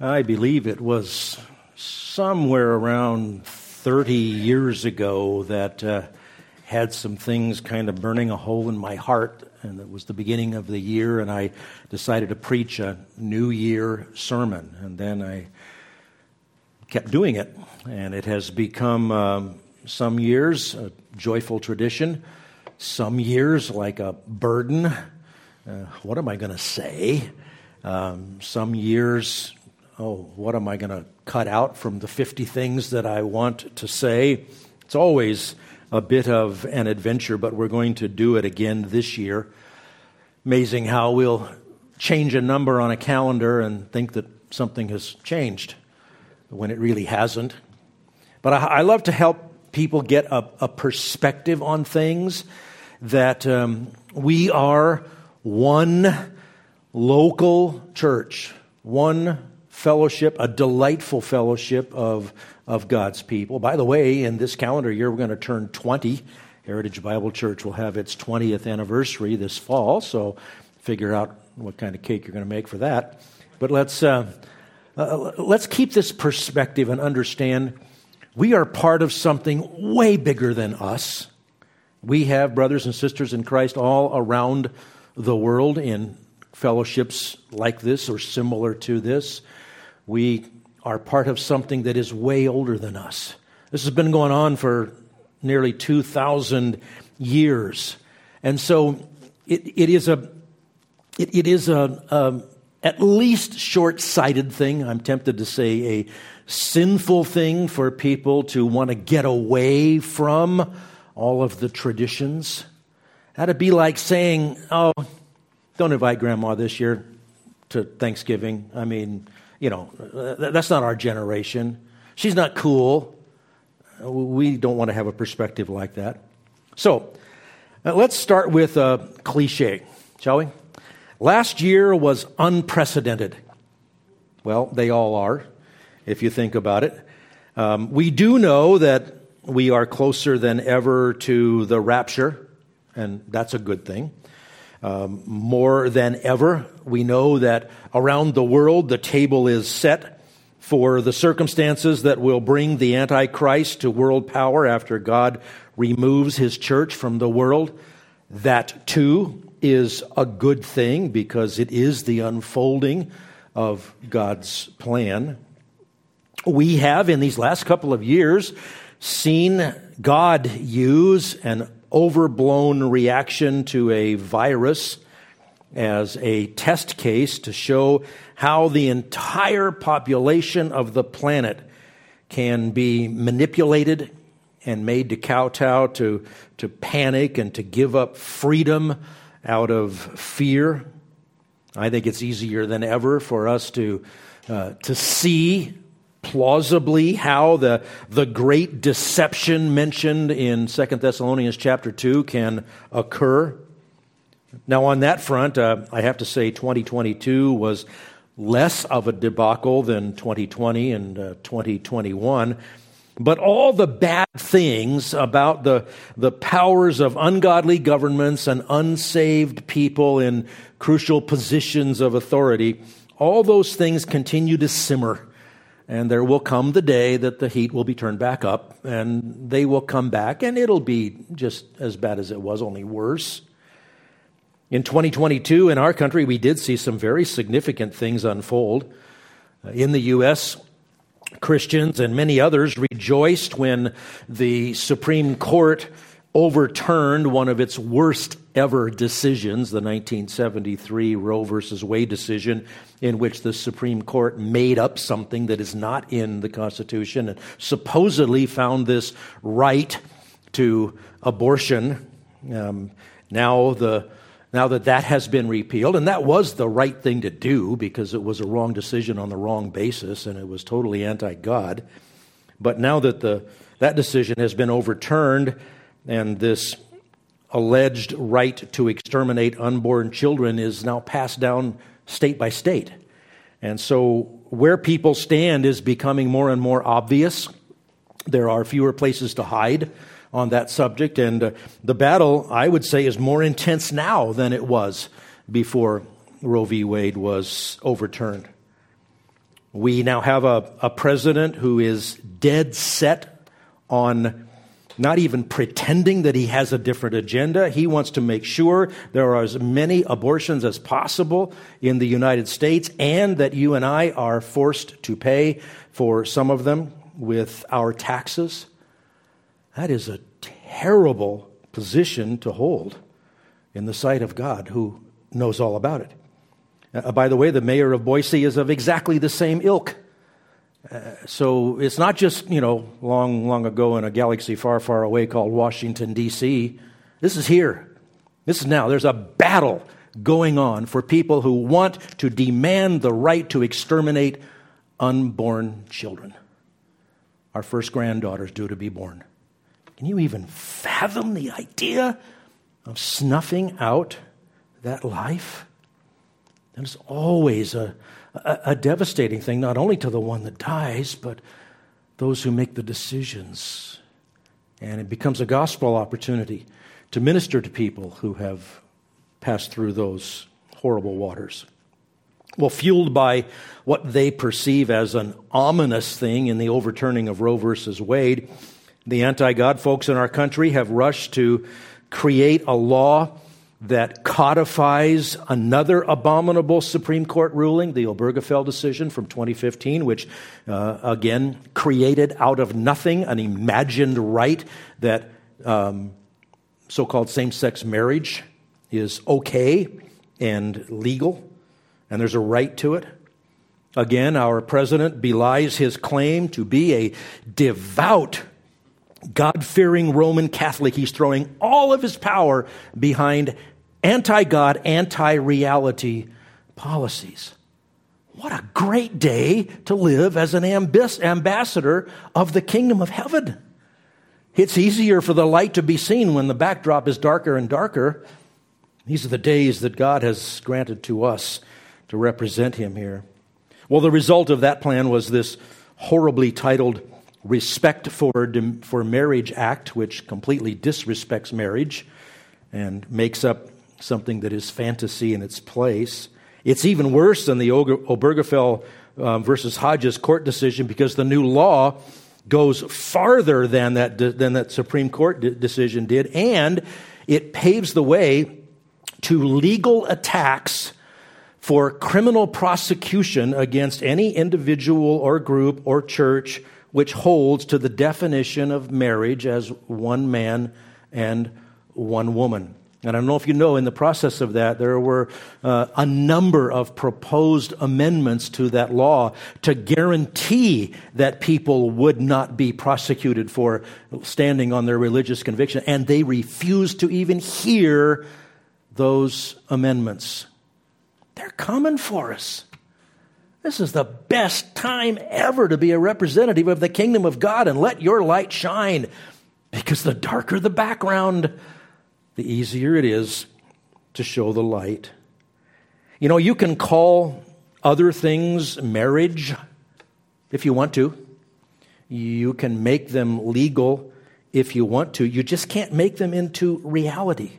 I believe it was somewhere around 30 years ago that uh, had some things kind of burning a hole in my heart. And it was the beginning of the year, and I decided to preach a New Year sermon. And then I kept doing it. And it has become um, some years a joyful tradition, some years like a burden. Uh, what am I going to say? Um, some years, oh, what am I going to cut out from the 50 things that I want to say? It's always a bit of an adventure, but we're going to do it again this year. Amazing how we'll change a number on a calendar and think that something has changed when it really hasn't. But I, I love to help people get a, a perspective on things that um, we are one local church, one fellowship, a delightful fellowship of of God's people. By the way, in this calendar year, we're going to turn 20. Heritage Bible Church will have its 20th anniversary this fall, so figure out what kind of cake you're going to make for that. But let's, uh, uh, let's keep this perspective and understand we are part of something way bigger than us. We have brothers and sisters in Christ all around the world in fellowships like this or similar to this. We are part of something that is way older than us. This has been going on for nearly 2,000 years. And so it, it is a, it, it is a, a at least short sighted thing. I'm tempted to say a sinful thing for people to want to get away from all of the traditions. That'd be like saying, oh, don't invite grandma this year to Thanksgiving. I mean, you know, that's not our generation. She's not cool. We don't want to have a perspective like that. So, uh, let's start with a cliche, shall we? Last year was unprecedented. Well, they all are, if you think about it. Um, we do know that we are closer than ever to the rapture, and that's a good thing. Um, more than ever, we know that around the world the table is set for the circumstances that will bring the Antichrist to world power after God removes his church from the world. That too is a good thing because it is the unfolding of God's plan. We have, in these last couple of years, seen God use an overblown reaction to a virus as a test case to show how the entire population of the planet can be manipulated and made to kowtow to, to panic and to give up freedom out of fear. I think it's easier than ever for us to, uh, to see plausibly how the, the great deception mentioned in 2 Thessalonians chapter 2 can occur. Now, on that front, uh, I have to say 2022 was less of a debacle than 2020 and uh, 2021. But all the bad things about the, the powers of ungodly governments and unsaved people in crucial positions of authority, all those things continue to simmer and there will come the day that the heat will be turned back up, and they will come back, and it'll be just as bad as it was, only worse. In 2022, in our country, we did see some very significant things unfold. Uh, in the U.S., Christians and many others rejoiced when the Supreme Court overturned one of its worst ever decisions, the 1973 Roe versus Wade decision, in which the Supreme Court made up something that is not in the Constitution and supposedly found this right to abortion. Um, now the now that that has been repealed, and that was the right thing to do because it was a wrong decision on the wrong basis and it was totally anti God. But now that the, that decision has been overturned and this alleged right to exterminate unborn children is now passed down state by state. And so, where people stand is becoming more and more obvious. There are fewer places to hide on that subject, and uh, the battle, I would say, is more intense now than it was before Roe v. Wade was overturned. We now have a, a president who is dead set on not even pretending that he has a different agenda. He wants to make sure there are as many abortions as possible in the United States and that you and I are forced to pay for some of them with our taxes. That is a terrible position to hold in the sight of God who knows all about it. Uh, by the way, the mayor of Boise is of exactly the same ilk. So it's not just, you know, long, long ago in a galaxy far, far away called Washington, D.C. This is here. This is now. There's a battle going on for people who want to demand the right to exterminate unborn children. Our first granddaughter's due to be born. Can you even fathom the idea of snuffing out that life? It's always a, a, a, devastating thing, not only to the one that dies, but those who make the decisions. And it becomes a gospel opportunity to minister to people who have passed through those horrible waters. Well, fueled by what they perceive as an ominous thing in the overturning of Roe versus Wade, the anti God folks in our country have rushed to create a law that codifies another abominable Supreme Court ruling, the Obergefell decision from 2015, which uh, again created out of nothing an imagined right that um, so called same sex marriage is okay and legal, and there's a right to it. Again, our president belies his claim to be a devout God fearing Roman Catholic. He's throwing all of his power behind anti God, anti reality policies. What a great day to live as an ambassador of the kingdom of heaven. It's easier for the light to be seen when the backdrop is darker and darker. These are the days that God has granted to us to represent Him here. Well, the result of that plan was this horribly titled Respect for, for Marriage Act, which completely disrespects marriage and makes up something that is fantasy in its place. It's even worse than the Obergefell um, versus Hodges court decision because the new law goes farther than that, than that Supreme Court de- decision did, and it paves the way to legal attacks for criminal prosecution against any individual or group or church which holds to the definition of marriage as one man and one woman. And I don't know if you know, in the process of that, there were uh, a number of proposed amendments to that law to guarantee that people would not be prosecuted for standing on their religious conviction. And they refused to even hear those amendments. They're coming for us. This is the best time ever to be a representative of the kingdom of God and let your light shine because the darker the background, the easier it is to show the light. You know, you can call other things marriage if you want to. You can make them legal if you want to. You just can't make them into reality.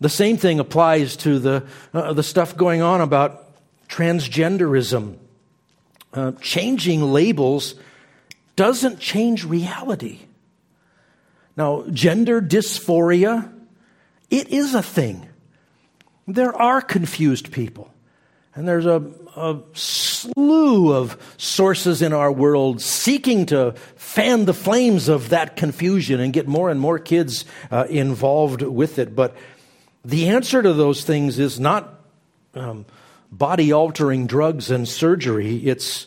The same thing applies to the, uh, the stuff going on about transgenderism. Uh, changing labels doesn't change reality. Now, gender dysphoria, it is a thing. There are confused people. And there's a, a, slew of sources in our world seeking to fan the flames of that confusion and get more and more kids uh, involved with it. But the answer to those things is not um, body altering drugs and surgery, it's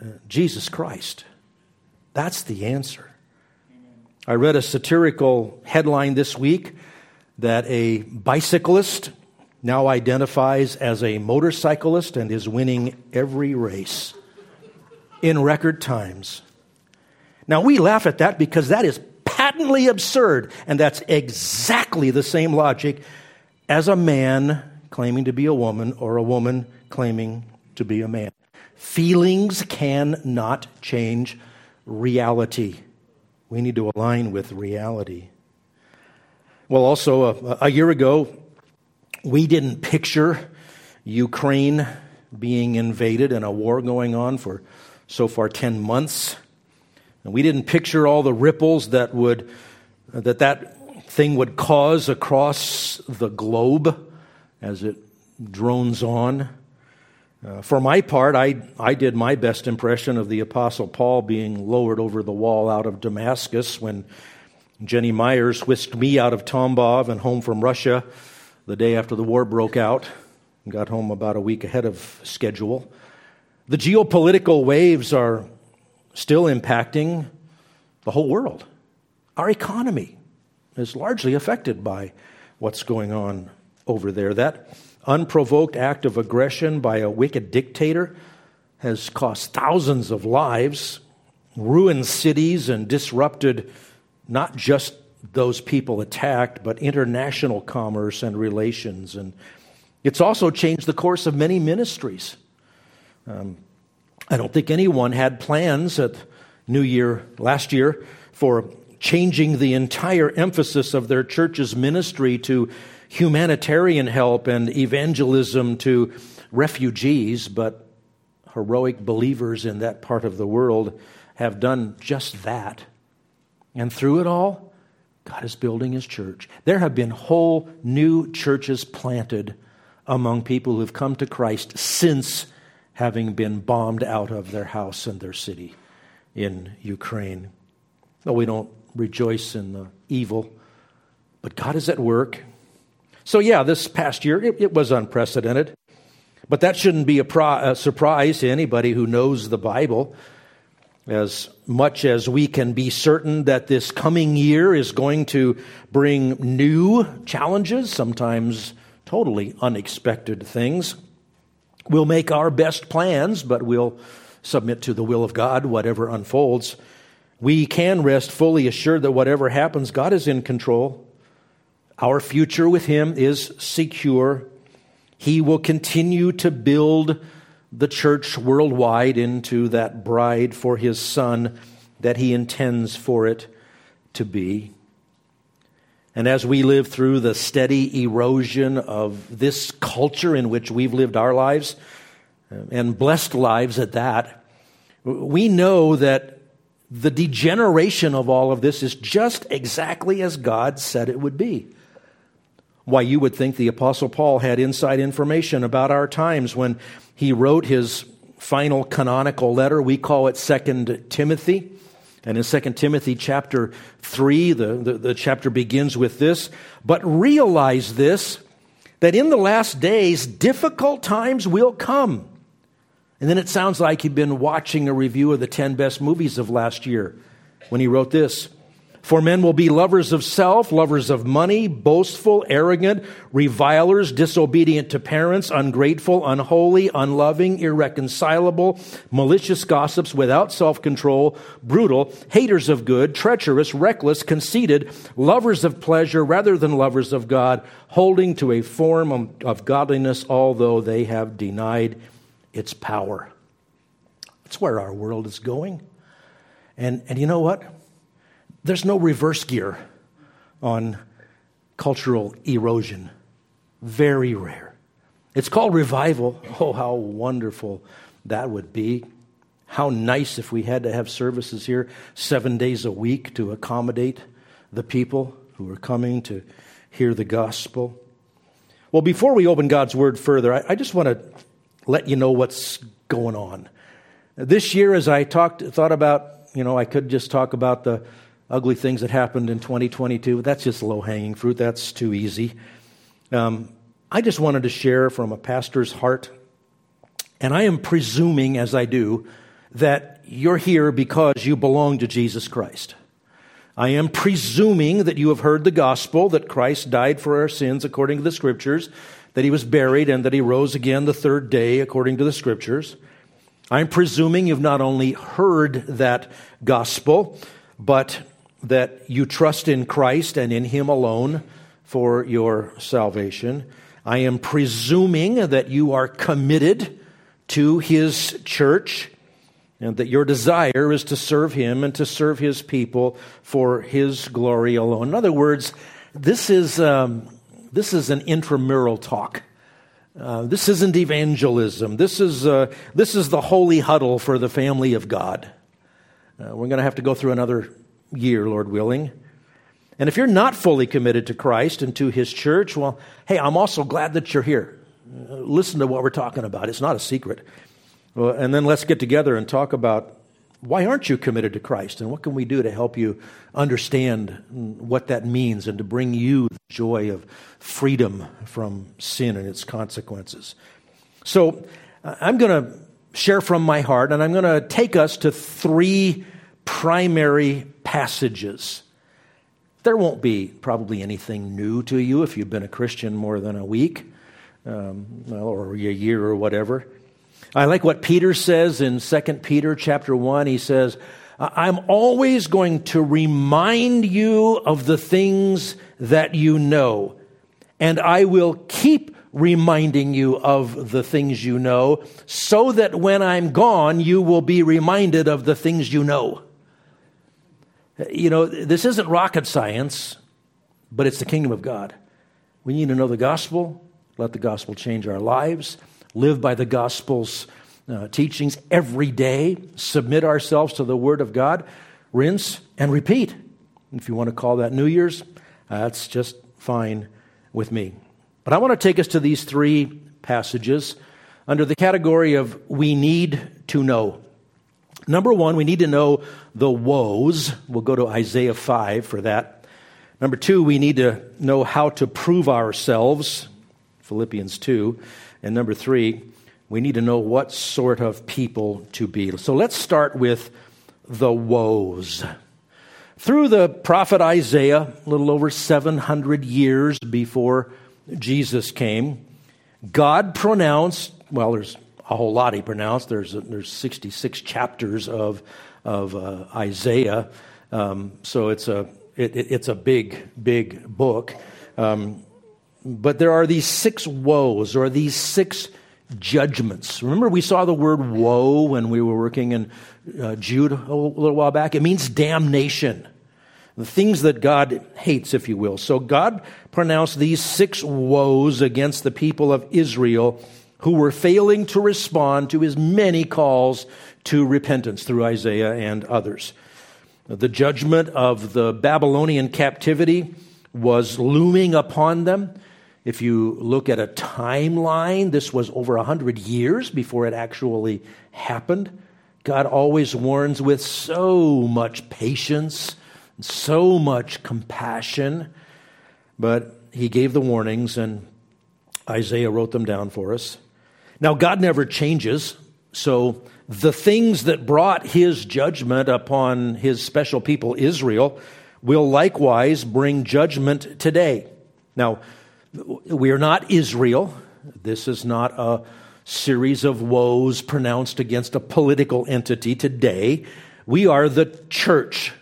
uh, Jesus Christ. That's the answer. I read a satirical headline this week that a bicyclist now identifies as a motorcyclist and is winning every race in record times. Now, we laugh at that because that is patently absurd, and that's exactly the same logic as a man claiming to be a woman or a woman claiming to be a man. Feelings cannot change reality. We need to align with reality. Well, also, a, a year ago, we didn't picture Ukraine being invaded and a war going on for so far 10 months. And we didn't picture all the ripples that would that that thing would cause across the globe as it drones on. Uh, for my part, I, I did my best impression of the Apostle Paul being lowered over the wall out of Damascus when Jenny Myers whisked me out of Tambov and home from Russia the day after the war broke out and got home about a week ahead of schedule. The geopolitical waves are still impacting the whole world. Our economy is largely affected by what's going on over there. That unprovoked act of aggression by a wicked dictator has cost thousands of lives, ruined cities, and disrupted not just those people attacked, but international commerce and relations. And it's also changed the course of many ministries. Um, I don't think anyone had plans at New Year last year for changing the entire emphasis of their church's ministry to humanitarian help and evangelism to refugees, but heroic believers in that part of the world have done just that. And through it all, God is building his church. There have been whole new churches planted among people who've come to Christ since having been bombed out of their house and their city in Ukraine. Though we don't rejoice in the evil, but God is at work. So, yeah, this past year, it, it was unprecedented. But that shouldn't be a, pro- a surprise to anybody who knows the Bible as much as we can be certain that this coming year is going to bring new challenges, sometimes totally unexpected things. We'll make our best plans, but we'll submit to the will of God, whatever unfolds. We can rest fully assured that whatever happens, God is in control. Our future with Him is secure. He will continue to build the church worldwide into that bride for his son that he intends for it to be. And as we live through the steady erosion of this culture in which we've lived our lives, uh, and blessed lives at that, we know that the degeneration of all of this is just exactly as God said it would be. Why, you would think the Apostle Paul had inside information about our times when he wrote his final canonical letter. We call it Second Timothy. And in 2 Timothy chapter 3, the, the, the, chapter begins with this. But realize this, that in the last days, difficult times will come. And then it sounds like he'd been watching a review of the 10 best movies of last year when he wrote this. For men will be lovers of self, lovers of money, boastful, arrogant, revilers, disobedient to parents, ungrateful, unholy, unloving, irreconcilable, malicious gossips without self control, brutal, haters of good, treacherous, reckless, conceited, lovers of pleasure rather than lovers of God, holding to a form of godliness, although they have denied its power. That's where our world is going. And, and you know what? There's no reverse gear on cultural erosion. Very rare. It's called revival. Oh, how wonderful that would be. How nice if we had to have services here seven days a week to accommodate the people who are coming to hear the gospel. Well, before we open God's word further, I, I just want to let you know what's going on. This year, as I talked, thought about, you know, I could just talk about the ugly things that happened in 2022. That's just low hanging fruit. That's too easy. Um, I just wanted to share from a pastor's heart, and I am presuming, as I do, that you're here because you belong to Jesus Christ. I am presuming that you have heard the gospel that Christ died for our sins according to the scriptures, that he was buried, and that he rose again the third day according to the scriptures. I'm presuming you've not only heard that gospel, but that you trust in Christ and in Him alone for your salvation. I am presuming that you are committed to His church and that your desire is to serve Him and to serve His people for His glory alone. In other words, this is, um, this is an intramural talk. Uh, this isn't evangelism. This is, uh, this is the holy huddle for the family of God. Uh, we're going to have to go through another year, Lord willing. And if you're not fully committed to Christ and to His church, well, hey, I'm also glad that you're here. Listen to what we're talking about. It's not a secret. And then let's get together and talk about why aren't you committed to Christ and what can we do to help you understand what that means and to bring you the joy of freedom from sin and its consequences. So I'm going to share from my heart and I'm going to take us to three primary passages. There won't be probably anything new to you if you've been a Christian more than a week um, or a year or whatever. I like what Peter says in 2 Peter chapter 1. He says, I'm always going to remind you of the things that you know, and I will keep reminding you of the things you know, so that when I'm gone, you will be reminded of the things you know. You know, this isn't rocket science, but it's the kingdom of God. We need to know the gospel, let the gospel change our lives live by the gospel's uh, teachings every day, submit ourselves to the Word of God, rinse and repeat. If you want to call that New Year's, uh, that's just fine with me. But I want to take us to these three passages under the category of we need to know. Number one, we need to know the woes. We'll go to Isaiah 5 for that. Number two, we need to know how to prove ourselves. Philippians 2. And number three, we need to know what sort of people to be. So let's start with the woes. Through the prophet Isaiah, a little over 700 years before Jesus came, God pronounced, well, there's a whole lot he pronounced. There's, there's 66 chapters of, of uh, Isaiah. Um, so it's a, it, it's a big, big book. Um, but there are these six woes or these six judgments. Remember, we saw the word woe when we were working in uh, Jude a little while back? It means damnation. The things that God hates, if you will. So God pronounced these six woes against the people of Israel who were failing to respond to his many calls to repentance through Isaiah and others. The judgment of the Babylonian captivity was looming upon them. If you look at a timeline, this was over 100 years before it actually happened. God always warns with so much patience, and so much compassion, but he gave the warnings and Isaiah wrote them down for us. Now, God never changes, so the things that brought his judgment upon his special people, Israel, will likewise bring judgment today. Now, we are not Israel. This is not a series of woes pronounced against a political entity today. We are the church.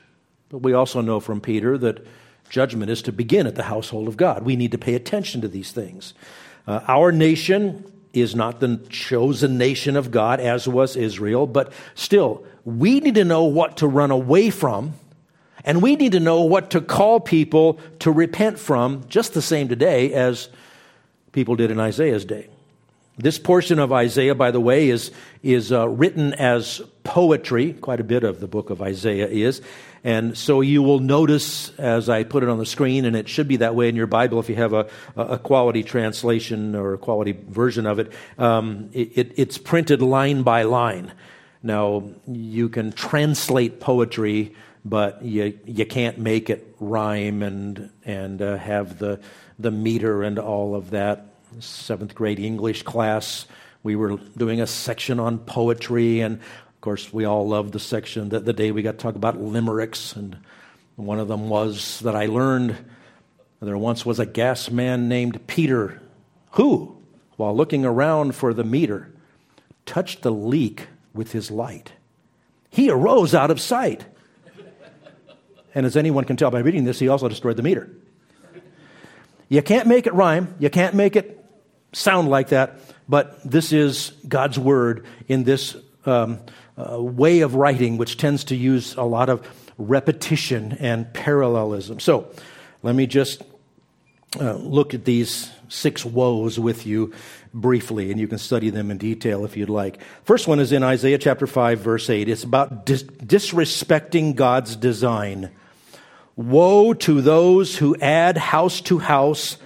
But we also know from Peter that judgment is to begin at the household of God. We need to pay attention to these things. Uh, our nation is not the chosen nation of God, as was Israel, but still, we need to know what to run away from and we need to know what to call people to repent from, just the same today as people did in Isaiah's day. This portion of Isaiah, by the way, is, is uh, written as poetry. Quite a bit of the book of Isaiah is. And so you will notice as I put it on the screen, and it should be that way in your Bible if you have a, a quality translation or a quality version of it, um, it, it's printed line by line. Now, you can translate poetry but you, you can't make it rhyme and, and uh, have the, the meter and all of that. Seventh grade English class, we were doing a section on poetry, and of course, we all loved the section that the day we got to talk about limericks, and one of them was that I learned there once was a gas man named Peter who, while looking around for the meter, touched the leak with his light. He arose out of sight and as anyone can tell by reading this, he also destroyed the meter. You can't make it rhyme, you can't make it sound like that, but this is God's word in this um, uh, way of writing, which tends to use a lot of repetition and parallelism. So let me just uh, look at these six woes with you briefly, and you can study them in detail if you'd like. First one is in Isaiah chapter 5, verse 8. It's about dis- disrespecting God's design. Woe to those who add house to house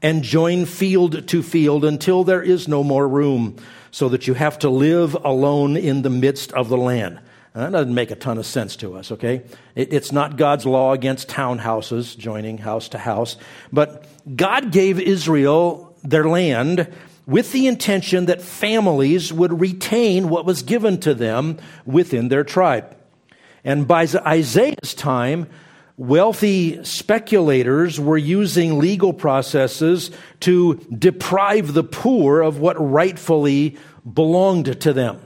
and join field to field until there is no more room, so that you have to live alone in the midst of the land. Now, that doesn't make a ton of sense to us, okay? It, it's not God's law against townhouses, joining house to house, but God gave Israel their land with the intention that families would retain what was given to them within their tribe. And by Isaiah's time, wealthy speculators were using legal processes to deprive the poor of what rightfully belonged to them.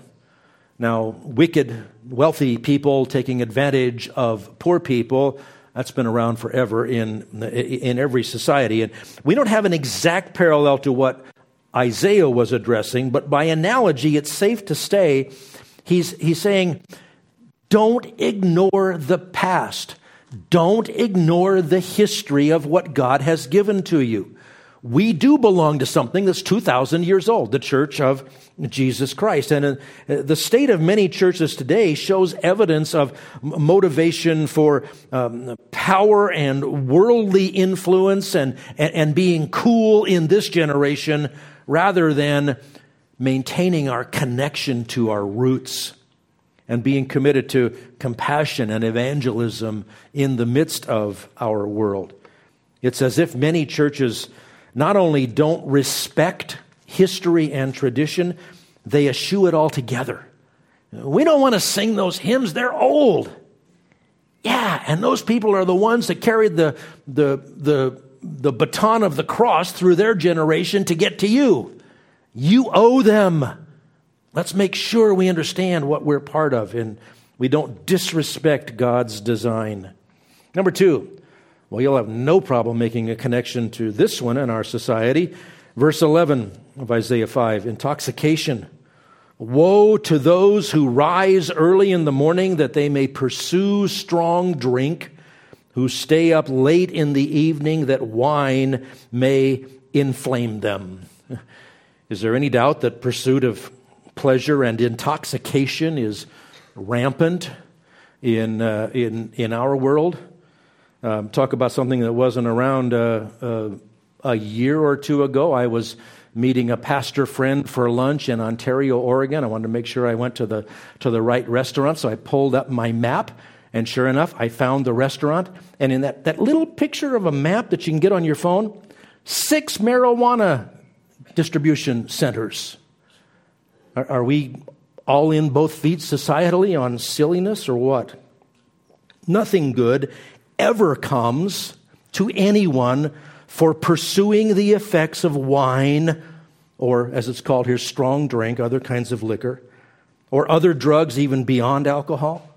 Now, wicked, wealthy people taking advantage of poor people, that's been around forever in, in every society. And we don't have an exact parallel to what Isaiah was addressing, but by analogy, it's safe to say he's, he's saying, don't ignore the past. Don't ignore the history of what God has given to you. We do belong to something that's 2,000 years old, the church of Jesus Christ. And uh, the state of many churches today shows evidence of motivation for um, power and worldly influence and, and, and being cool in this generation rather than maintaining our connection to our roots and being committed to compassion and evangelism in the midst of our world. It's as if many churches not only don't respect history and tradition, they eschew it altogether. We don't want to sing those hymns, they're old. Yeah, and those people are the ones that carried the, the, the, the baton of the cross through their generation to get to you. You owe them. Let's make sure we understand what we're part of and we don't disrespect God's design. Number two, well, you'll have no problem making a connection to this one in our society. Verse 11 of Isaiah 5 intoxication. Woe to those who rise early in the morning that they may pursue strong drink, who stay up late in the evening that wine may inflame them. Is there any doubt that pursuit of pleasure and intoxication is rampant in, uh, in, in our world. Um, talk about something that wasn't around uh, uh, a year or two ago. I was meeting a pastor friend for lunch in Ontario, Oregon. I wanted to make sure I went to the, to the right restaurant, so I pulled up my map. And sure enough, I found the restaurant. And in that, that little picture of a map that you can get on your phone, six marijuana distribution centers. Are, are we all in both feet societally on silliness or what? Nothing good ever comes to anyone for pursuing the effects of wine, or as it's called here, strong drink, other kinds of liquor, or other drugs even beyond alcohol.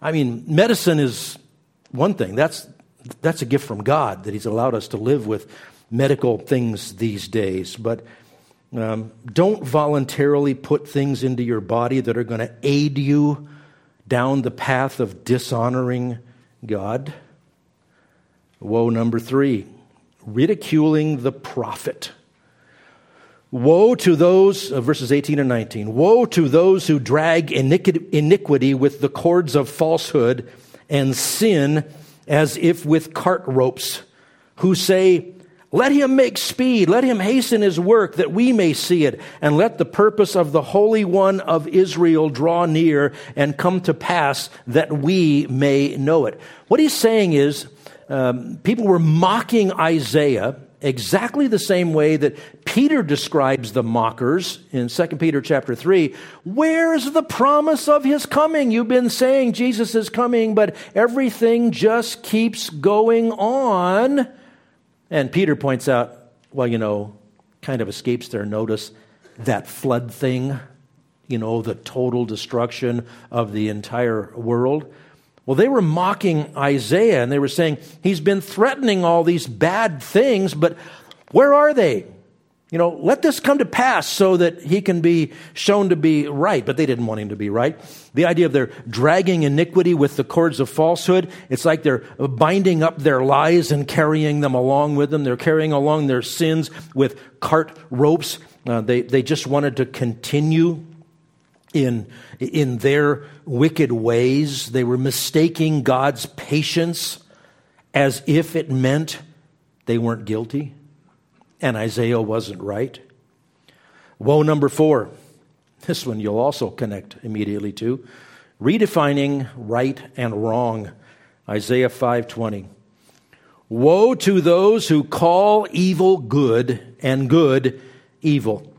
I mean, medicine is one thing. That's, that's a gift from God that He's allowed us to live with medical things these days. But um, don't voluntarily put things into your body that are going to aid you down the path of dishonoring God. Woe number three ridiculing the prophet. Woe to those, uh, verses 18 and 19, woe to those who drag iniquity with the cords of falsehood and sin as if with cart ropes, who say, let him make speed. Let him hasten his work that we may see it. And let the purpose of the Holy One of Israel draw near and come to pass that we may know it. What he's saying is, um, people were mocking Isaiah exactly the same way that Peter describes the mockers in 2 Peter chapter 3. Where's the promise of his coming? You've been saying Jesus is coming, but everything just keeps going on. And Peter points out, well, you know, kind of escapes their notice that flood thing, you know, the total destruction of the entire world. Well, they were mocking Isaiah and they were saying, he's been threatening all these bad things, but where are they? You know, let this come to pass so that he can be shown to be right. But they didn't want him to be right. The idea of their dragging iniquity with the cords of falsehood, it's like they're binding up their lies and carrying them along with them. They're carrying along their sins with cart ropes. Uh, they, they just wanted to continue in, in their wicked ways. They were mistaking God's patience as if it meant they weren't guilty and Isaiah wasn't right. Woe number four. This one you'll also connect immediately to. Redefining right and wrong. Isaiah 5:20. Woe to those who call evil good and good evil,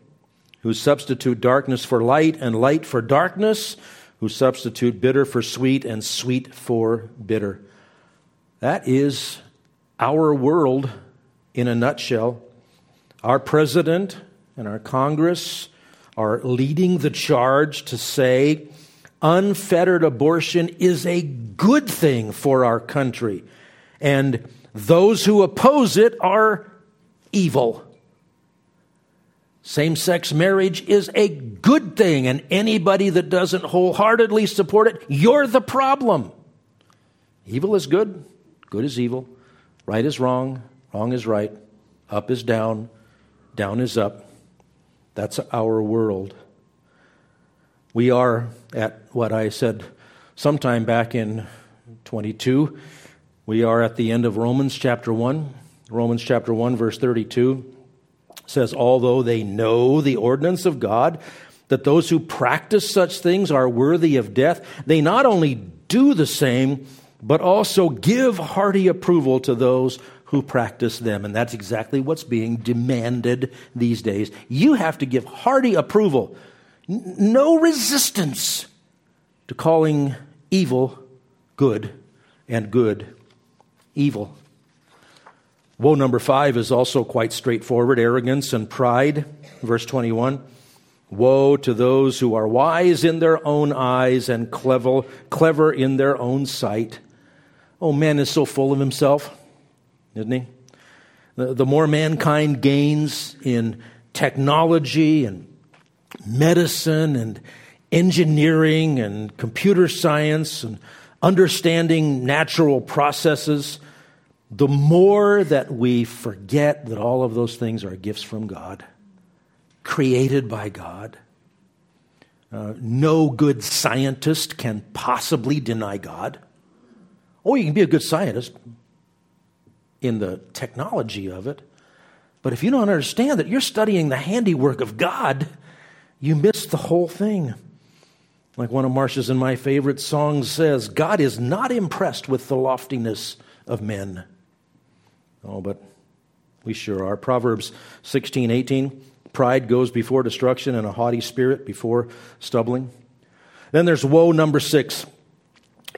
who substitute darkness for light and light for darkness, who substitute bitter for sweet and sweet for bitter. That is our world in a nutshell. Our president and our Congress are leading the charge to say unfettered abortion is a good thing for our country, and those who oppose it are evil. Same sex marriage is a good thing, and anybody that doesn't wholeheartedly support it, you're the problem. Evil is good, good is evil, right is wrong, wrong is right, up is down, down is up. That's our world. We are at what I said sometime back in 22. We are at the end of Romans chapter 1. Romans chapter 1, verse 32 says, Although they know the ordinance of God, that those who practice such things are worthy of death, they not only do the same, but also give hearty approval to those who practice them. And that's exactly what's being demanded these days. You have to give hearty approval, N- no resistance to calling evil good and good evil. Woe number five is also quite straightforward arrogance and pride. Verse 21. Woe to those who are wise in their own eyes and clever, clever in their own sight. Oh, man is so full of himself isn't he? The, the more mankind gains in technology and medicine and engineering and computer science and understanding natural processes, the more that we forget that all of those things are gifts from God, created by God. Uh, no good scientist can possibly deny God. Oh, you can be a good scientist, in the technology of it. But if you don't understand that you're studying the handiwork of God, you miss the whole thing. Like one of Marcia's and my favorite songs says, God is not impressed with the loftiness of men. Oh, but we sure are. Proverbs 16, 18. Pride goes before destruction and a haughty spirit before stumbling. Then there's woe number six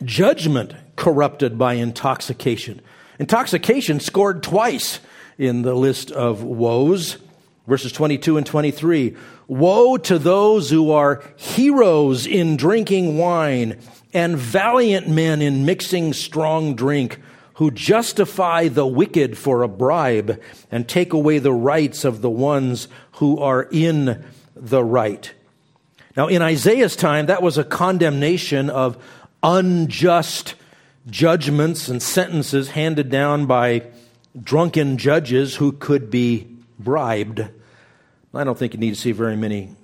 judgment corrupted by intoxication. Intoxication scored twice in the list of woes. Verses 22 and 23. Woe to those who are heroes in drinking wine and valiant men in mixing strong drink, who justify the wicked for a bribe and take away the rights of the ones who are in the right. Now, in Isaiah's time, that was a condemnation of unjust judgments and sentences handed down by drunken judges who could be bribed. I don't think you need to see very many,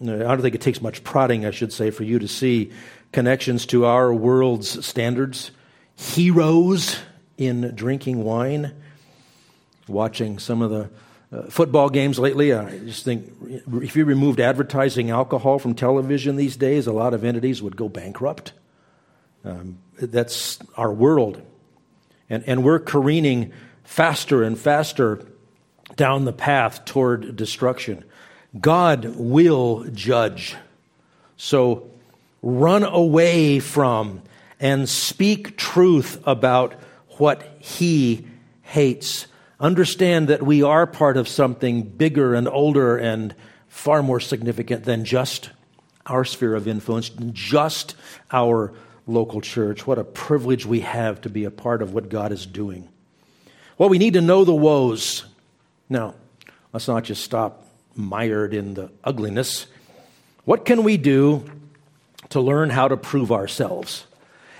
I don't think it takes much prodding, I should say, for you to see connections to our world's standards. Heroes in drinking wine. Watching some of the uh, football games lately, I just think if you removed advertising alcohol from television these days, a lot of entities would go bankrupt. Um, that's our world. And, and we're careening faster and faster down the path toward destruction. God will judge. So run away from and speak truth about what He hates. Understand that we are part of something bigger and older and far more significant than just our sphere of influence, just our local church. What a privilege we have to be a part of what God is doing. Well, we need to know the woes. Now, Let's not just stop mired in the ugliness. What can we do to learn how to prove ourselves?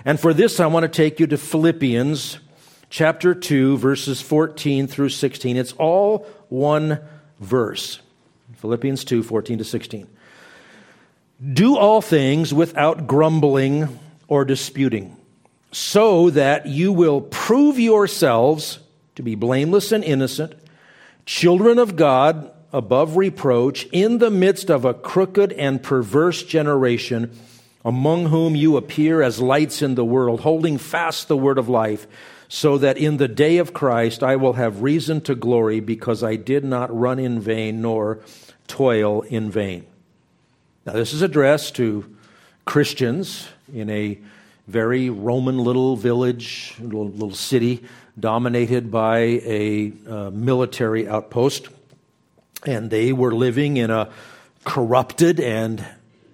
And for this, I want to take you to Philippians chapter 2, verses 14 through 16. It's all one verse. Philippians 2, 14 to 16. Do all things without grumbling or disputing, so that you will prove yourselves to be blameless and innocent, children of God above reproach, in the midst of a crooked and perverse generation, among whom you appear as lights in the world, holding fast the word of life, so that in the day of Christ I will have reason to glory, because I did not run in vain nor toil in vain. Now, this is addressed to Christians in a very Roman little village, little, little city, dominated by a uh, military outpost. And they were living in a corrupted and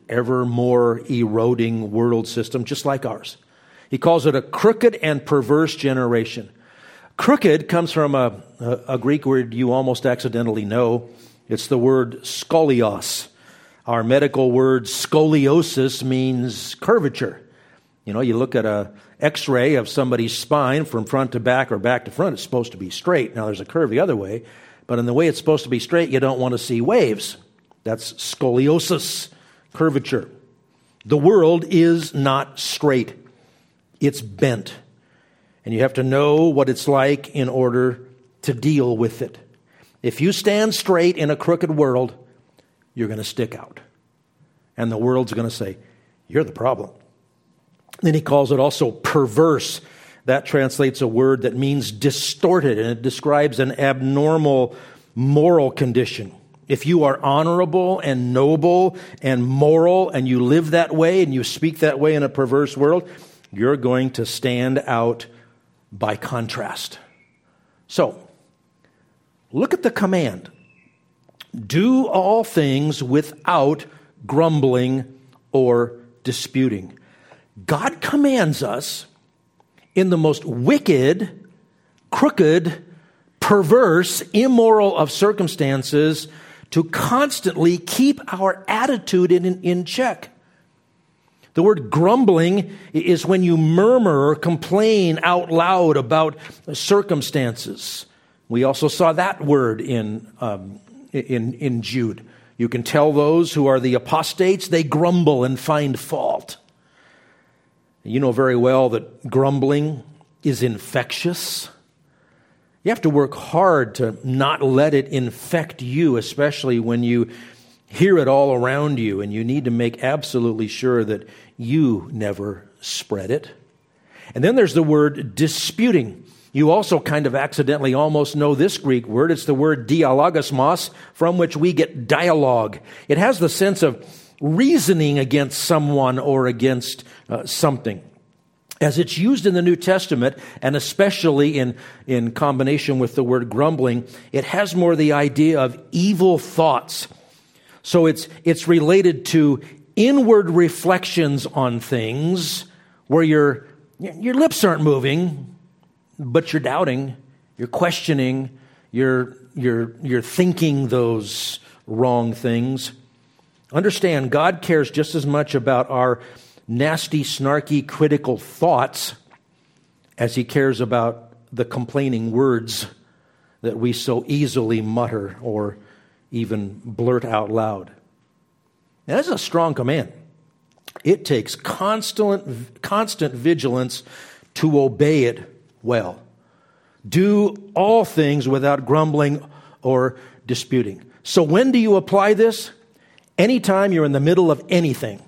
ever more eroding world system, just like ours. He calls it a crooked and perverse generation. Crooked comes from a, a, a Greek word you almost accidentally know. It's the word scolios. Our medical word scoliosis means curvature. You know, you look at a x-ray of somebody's spine from front to back or back to front, it's supposed to be straight. Now there's a curve the other way, but in the way it's supposed to be straight, you don't want to see waves. That's scoliosis, curvature. The world is not straight. It's bent. And you have to know what it's like in order to deal with it. If you stand straight in a crooked world, you're going to stick out. And the world's going to say, You're the problem. Then he calls it also perverse. That translates a word that means distorted, and it describes an abnormal moral condition. If you are honorable and noble and moral and you live that way and you speak that way in a perverse world, you're going to stand out by contrast. So, look at the command do all things without grumbling or disputing. God commands us in the most wicked, crooked, perverse, immoral of circumstances to constantly keep our attitude in, in, check. The word grumbling is when you murmur or complain out loud about circumstances. We also saw that word in um, in, in Jude. You can tell those who are the apostates, they grumble and find fault. You know very well that grumbling is infectious. You have to work hard to not let it infect you, especially when you hear it all around you, and you need to make absolutely sure that you never spread it. And then there's the word disputing. You also kind of accidentally almost know this Greek word. It's the word dialogismos, from which we get dialogue. It has the sense of reasoning against someone or against uh, something. As it's used in the New Testament, and especially in, in combination with the word grumbling, it has more the idea of evil thoughts. So it's, it's related to inward reflections on things where your, your lips aren't moving, but you're doubting, you're questioning, you're, you're, you're thinking those wrong things. Understand, God cares just as much about our nasty, snarky, critical thoughts as he cares about the complaining words that we so easily mutter or even blurt out loud. Now, that's a strong command. It takes constant, constant vigilance to obey it well. Do all things without grumbling or disputing. So, when do you apply this? Anytime you're in the middle of anything.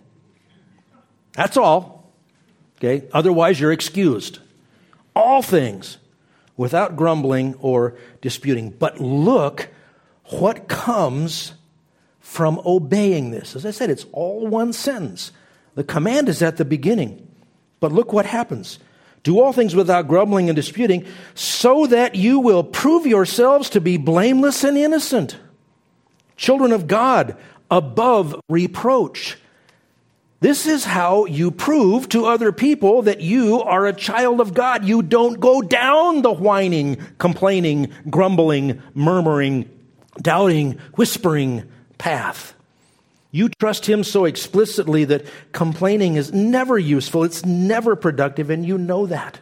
That's all. Okay? Otherwise, you're excused. All things without grumbling or disputing. But look what comes from obeying this. As I said, it's all one sentence. The command is at the beginning. But look what happens. Do all things without grumbling and disputing, so that you will prove yourselves to be blameless and innocent, children of God, above reproach. This is how you prove to other people that you are a child of God. You don't go down the whining, complaining, grumbling, murmuring doubting, whispering path. You trust Him so explicitly that complaining is never useful, it's never productive, and you know that.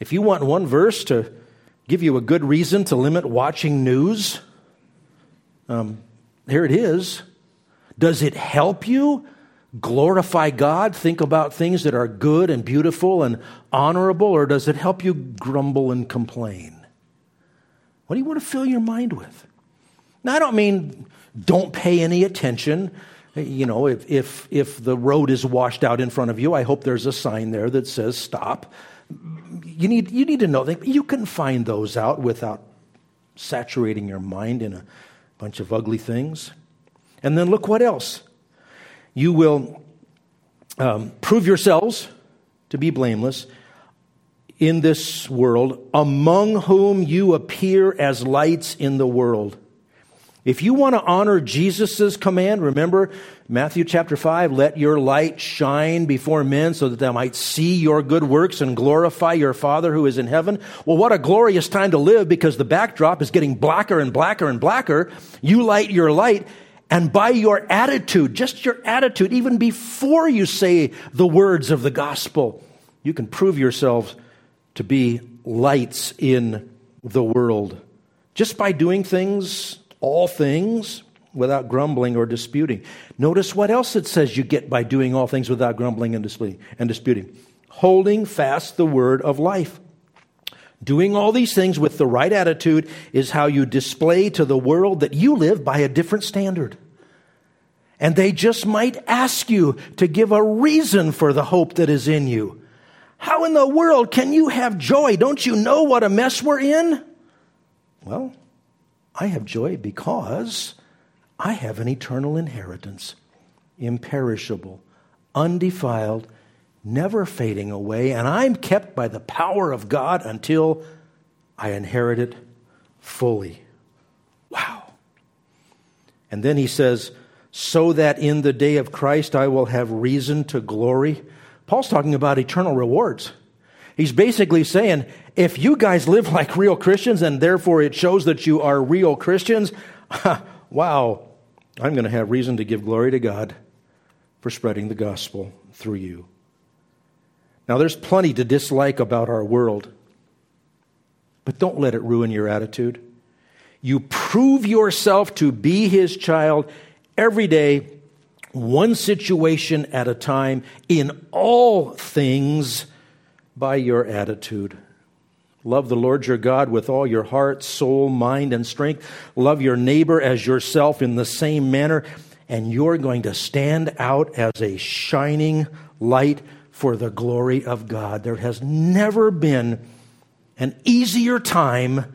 If you want one verse to give you a good reason to limit watching news, um, here it is. Does it help you glorify God, think about things that are good and beautiful and honorable, or does it help you grumble and complain? What do you want to fill your mind with? Now, I don't mean don't pay any attention. You know, if, if, if the road is washed out in front of you, I hope there's a sign there that says stop. You need, you need to know that you can find those out without saturating your mind in a bunch of ugly things. And then look what else. You will um, prove yourselves to be blameless in this world, among whom you appear as lights in the world. If you want to honor Jesus' command, remember Matthew chapter 5, let your light shine before men so that they might see your good works and glorify your Father who is in heaven. Well, what a glorious time to live because the backdrop is getting blacker and blacker and blacker. You light your light and by your attitude, just your attitude, even before you say the words of the gospel, you can prove yourselves to be lights in the world. Just by doing things all things without grumbling or disputing. Notice what else it says you get by doing all things without grumbling and disputing. Holding fast the word of life. Doing all these things with the right attitude is how you display to the world that you live by a different standard. And they just might ask you to give a reason for the hope that is in you. How in the world can you have joy? Don't you know what a mess we're in? Well, I have joy because I have an eternal inheritance, imperishable, undefiled, never fading away, and I'm kept by the power of God until I inherit it fully. Wow. And then he says, so that in the day of Christ I will have reason to glory. Paul's talking about eternal rewards. He's basically saying, if you guys live like real Christians and therefore it shows that you are real Christians, wow, I'm going to have reason to give glory to God for spreading the gospel through you. Now, there's plenty to dislike about our world, but don't let it ruin your attitude. You prove yourself to be his child every day, one situation at a time, in all things by your attitude. Love the Lord your God with all your heart, soul, mind, and strength. Love your neighbor as yourself in the same manner. And you're going to stand out as a shining light for the glory of God. There has never been an easier time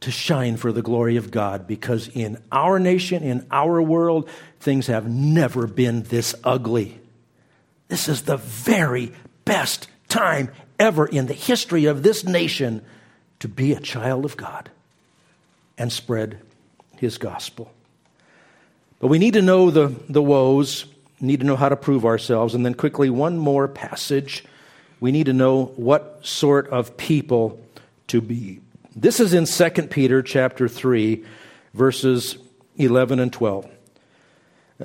to shine for the glory of God because in our nation, in our world, things have never been this ugly. This is the very best time ever in the history of this nation to be a child of God and spread his gospel. But we need to know the, the woes, need to know how to prove ourselves, and then quickly, one more passage. We need to know what sort of people to be. This is in 2 Peter chapter 3, verses 11 and 12.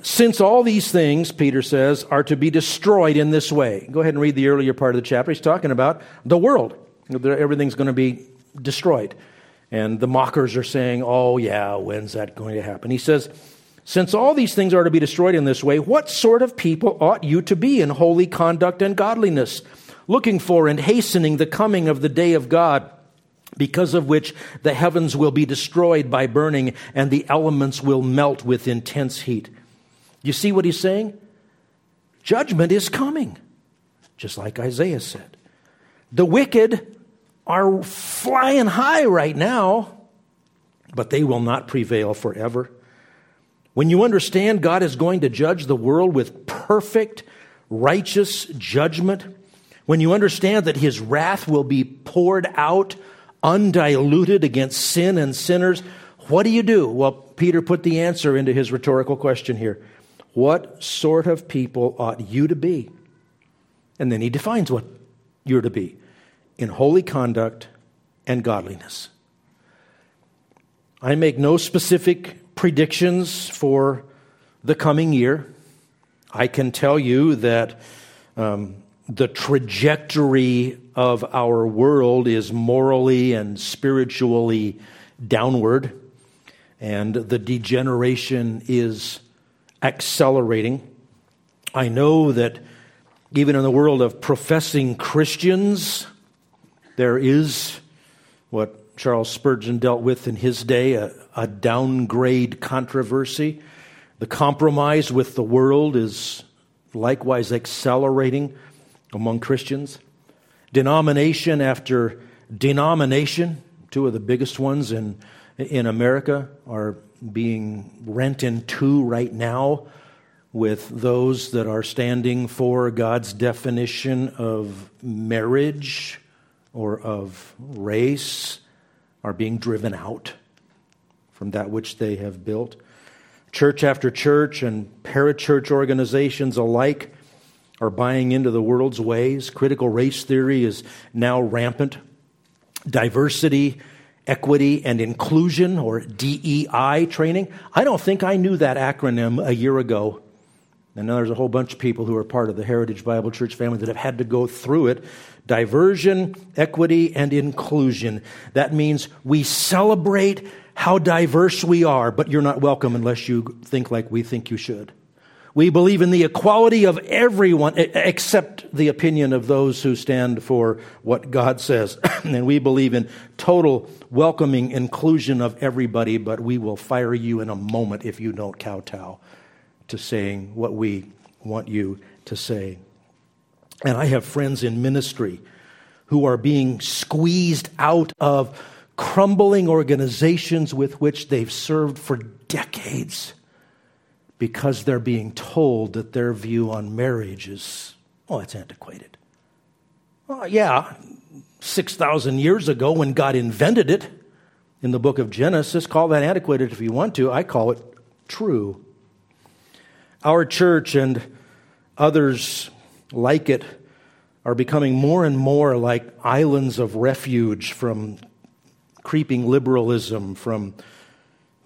Since all these things, Peter says, are to be destroyed in this way. Go ahead and read the earlier part of the chapter. He's talking about the world. Everything's going to be destroyed. And the mockers are saying, oh, yeah, when's that going to happen? He says, since all these things are to be destroyed in this way, what sort of people ought you to be in holy conduct and godliness, looking for and hastening the coming of the day of God? because of which the heavens will be destroyed by burning and the elements will melt with intense heat. You see what he's saying? Judgment is coming, just like Isaiah said. The wicked are flying high right now, but they will not prevail forever. When you understand God is going to judge the world with perfect, righteous judgment, when you understand that his wrath will be poured out undiluted against sin and sinners, what do you do? Well, Peter put the answer into his rhetorical question here. What sort of people ought you to be? And then he defines what you're to be in holy conduct and godliness. I make no specific predictions for the coming year. I can tell you that um, the trajectory of our world is morally and spiritually downward, and the degeneration is accelerating. I know that even in the world of professing Christians, there is what Charles Spurgeon dealt with in his day a, a downgrade controversy. The compromise with the world is likewise accelerating among Christians. Denomination after denomination, two of the biggest ones in, in America, are being rent in two right now with those that are standing for God's definition of marriage or of race are being driven out from that which they have built. Church after church and parachurch organizations alike are buying into the world's ways. Critical race theory is now rampant. Diversity, equity, and inclusion, or DEI training. I don't think I knew that acronym a year ago. And now there's a whole bunch of people who are part of the Heritage Bible Church family that have had to go through it diversion, equity, and inclusion. That means we celebrate how diverse we are, but you're not welcome unless you think like we think you should. We believe in the equality of everyone except the opinion of those who stand for what God says. and we believe in total welcoming inclusion of everybody, but we will fire you in a moment if you don't kowtow to saying what we want you to say. And I have friends in ministry who are being squeezed out of crumbling organizations with which they've served for decades because they're being told that their view on marriage is, oh, it's antiquated. Well, yeah, 6,000 years ago when God invented it in the book of Genesis, call that antiquated if you want to. I call it true. Our church and others like it are becoming more and more like islands of refuge from creeping liberalism, from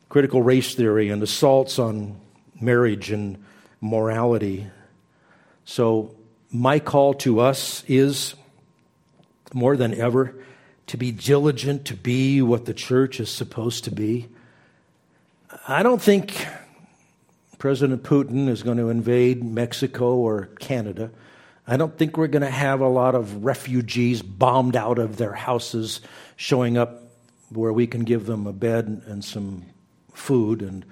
critical race theory, and assaults on marriage and morality. So, my call to us is more than ever to be diligent to be what the church is supposed to be. I don't think President Putin is going to invade Mexico or Canada. I don't think we're going to have a lot of refugees bombed out of their houses showing up where we can give them a bed and some food and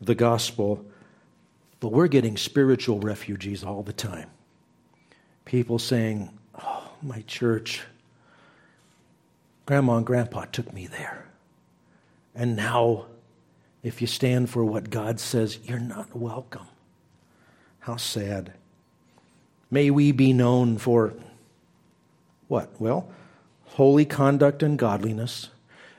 the gospel. But we're getting spiritual refugees all the time. People saying, Oh, my church, grandma and grandpa took me there. And now, if you stand for what God says, you're not welcome. How sad. May we be known for what? Well, holy conduct and godliness.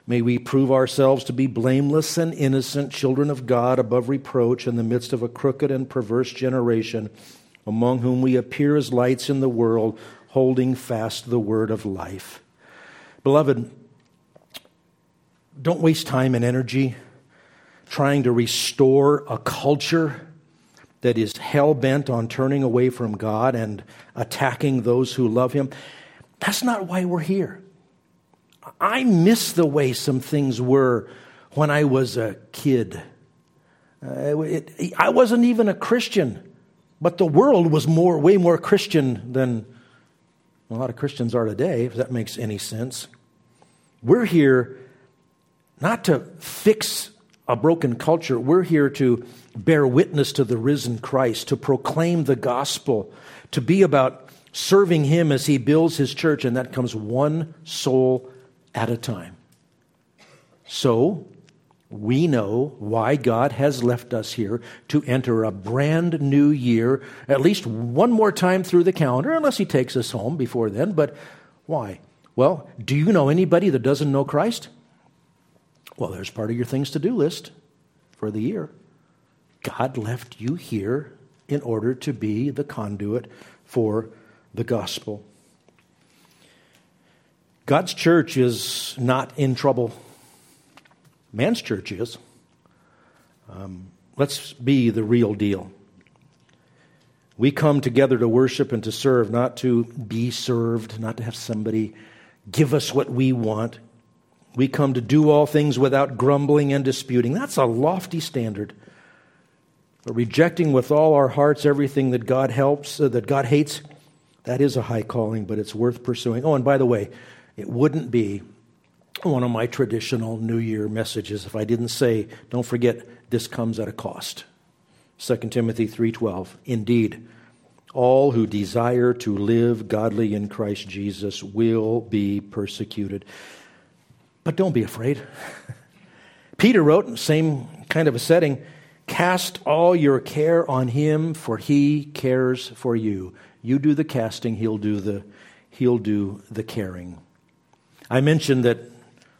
May we prove ourselves to be blameless and innocent children of God above reproach in the midst of a crooked and perverse generation, among whom we appear as lights in the world, holding fast the word of life. Beloved, don't waste time and energy trying to restore a culture that is hell bent on turning away from God and attacking those who love Him. That's not why we're here. I miss the way some things were when I was a kid. Uh, I wasn't even a Christian, but the world was more, way more Christian than a lot of Christians are today, if that makes any sense. We're here not to fix a broken culture. We're here to bear witness to the risen Christ, to proclaim the gospel, to be about serving Him as He builds His church, and that comes one soul at a time. So, we know why God has left us here to enter a brand new year, at least one more time through the calendar, unless He takes us home before then. But why? Well, do you know anybody that doesn't know Christ? Well, there's part of your things to do list for the year. God left you here in order to be the conduit for the gospel. God's church is not in trouble. man's church is. Um, let's be the real deal. We come together to worship and to serve, not to be served, not to have somebody give us what we want. We come to do all things without grumbling and disputing. That's a lofty standard. But rejecting with all our hearts everything that God helps, uh, that God hates, that is a high calling, but it's worth pursuing. Oh, and by the way, it wouldn't be one of my traditional New Year messages if I didn't say, don't forget, this comes at a cost. 2 Timothy 3:12 Indeed all who desire to live godly in Christ Jesus will be persecuted. But don't be afraid. Peter wrote in the same kind of a setting, cast all your care on him for he cares for you. You do the casting, he'll do the he'll do the caring. I mentioned that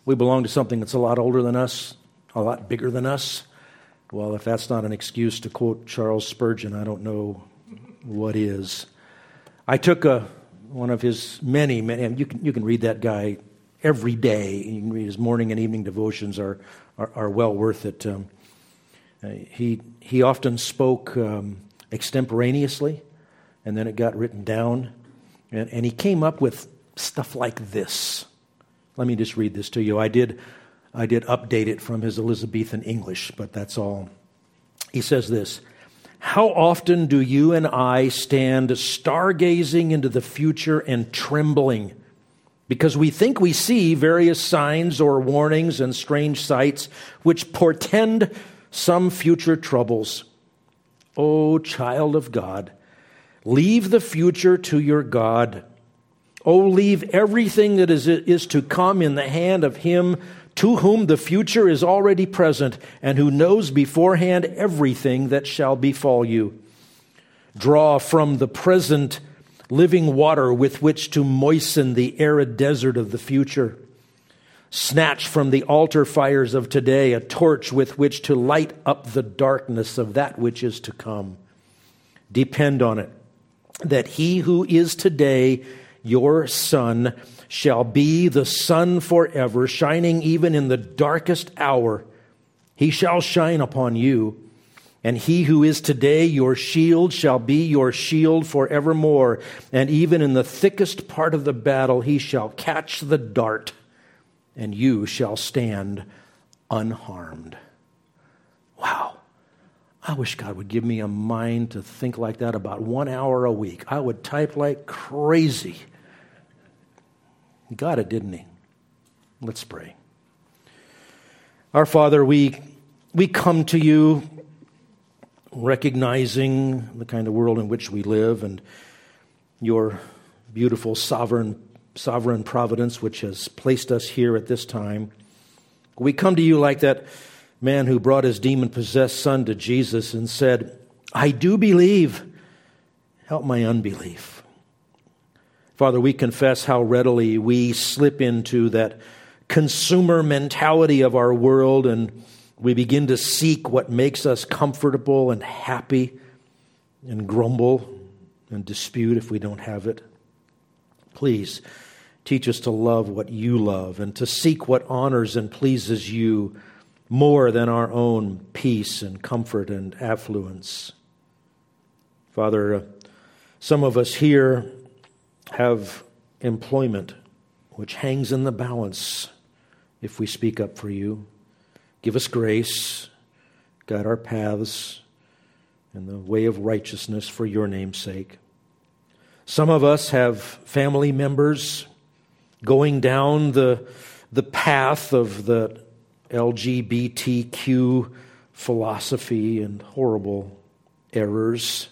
we belong to something that's a lot older than us, a lot bigger than us. Well, if that's not an excuse to quote Charles Spurgeon, I don't know what is. I took a, one of his many, many, you can, you can read that guy every day. You can read his morning and evening devotions are, are, are well worth it. Um, uh, he, he often spoke um, extemporaneously, and then it got written down. And, and he came up with stuff like this. Let me just read this to you. I did I did update it from his Elizabethan English, but that's all. He says this How often do you and I stand stargazing into the future and trembling because we think we see various signs or warnings and strange sights which portend some future troubles? O oh, child of God, leave the future to your God. Oh, leave everything that is, is to come in the hand of Him to whom the future is already present and who knows beforehand everything that shall befall you. Draw from the present living water with which to moisten the arid desert of the future. Snatch from the altar fires of today a torch with which to light up the darkness of that which is to come. Depend on it that he who is today your sun shall be the sun forever, shining even in the darkest hour. He shall shine upon you. And he who is today your shield shall be your shield forevermore. And even in the thickest part of the battle, he shall catch the dart, and you shall stand unharmed. Wow. I wish God would give me a mind to think like that about one hour a week. I would type like crazy. He got it, didn't he? Let's pray. Our Father, we, we come to you recognizing the kind of world in which we live and your beautiful sovereign, sovereign providence which has placed us here at this time. We come to you like that man who brought his demon possessed son to Jesus and said, I do believe. Help my unbelief. Father, we confess how readily we slip into that consumer mentality of our world and we begin to seek what makes us comfortable and happy and grumble and dispute if we don't have it. Please teach us to love what you love and to seek what honors and pleases you more than our own peace and comfort and affluence. Father, uh, some of us here have employment which hangs in the balance if we speak up for you. Give us grace, guide our paths in the way of righteousness for your name's sake. Some of us have family members going down the, the path of the LGBTQ philosophy and horrible errors.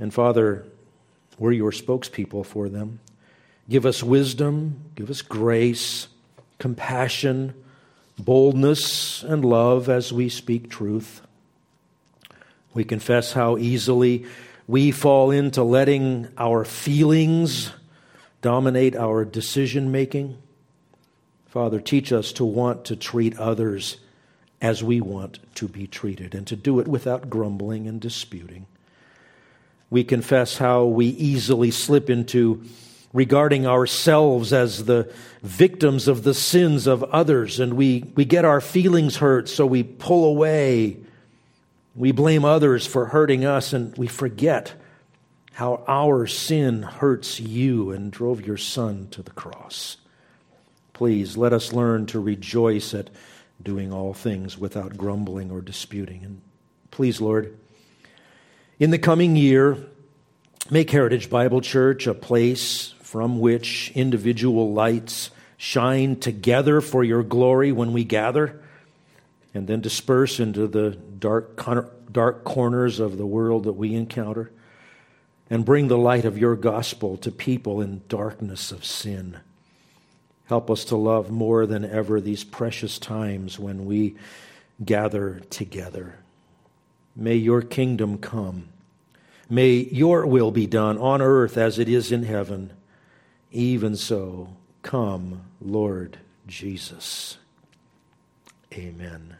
And Father, we're your spokespeople for them. Give us wisdom, give us grace, compassion, boldness, and love as we speak truth. We confess how easily we fall into letting our feelings dominate our decision making. Father, teach us to want to treat others as we want to be treated and to do it without grumbling and disputing we confess how we easily slip into regarding ourselves as the victims of the sins of others, and we, we get our feelings hurt, so we pull away. We blame others for hurting us, and we forget how our sin hurts you and drove your son to the cross. Please let us learn to rejoice at doing all things without grumbling or disputing. And please, Lord, in the coming year, make Heritage Bible Church a place from which individual lights shine together for your glory when we gather and then disperse into the dark, dark corners of the world that we encounter and bring the light of your gospel to people in darkness of sin. Help us to love more than ever these precious times when we gather together. May your kingdom come. May your will be done on earth as it is in heaven. Even so, come, Lord Jesus. Amen.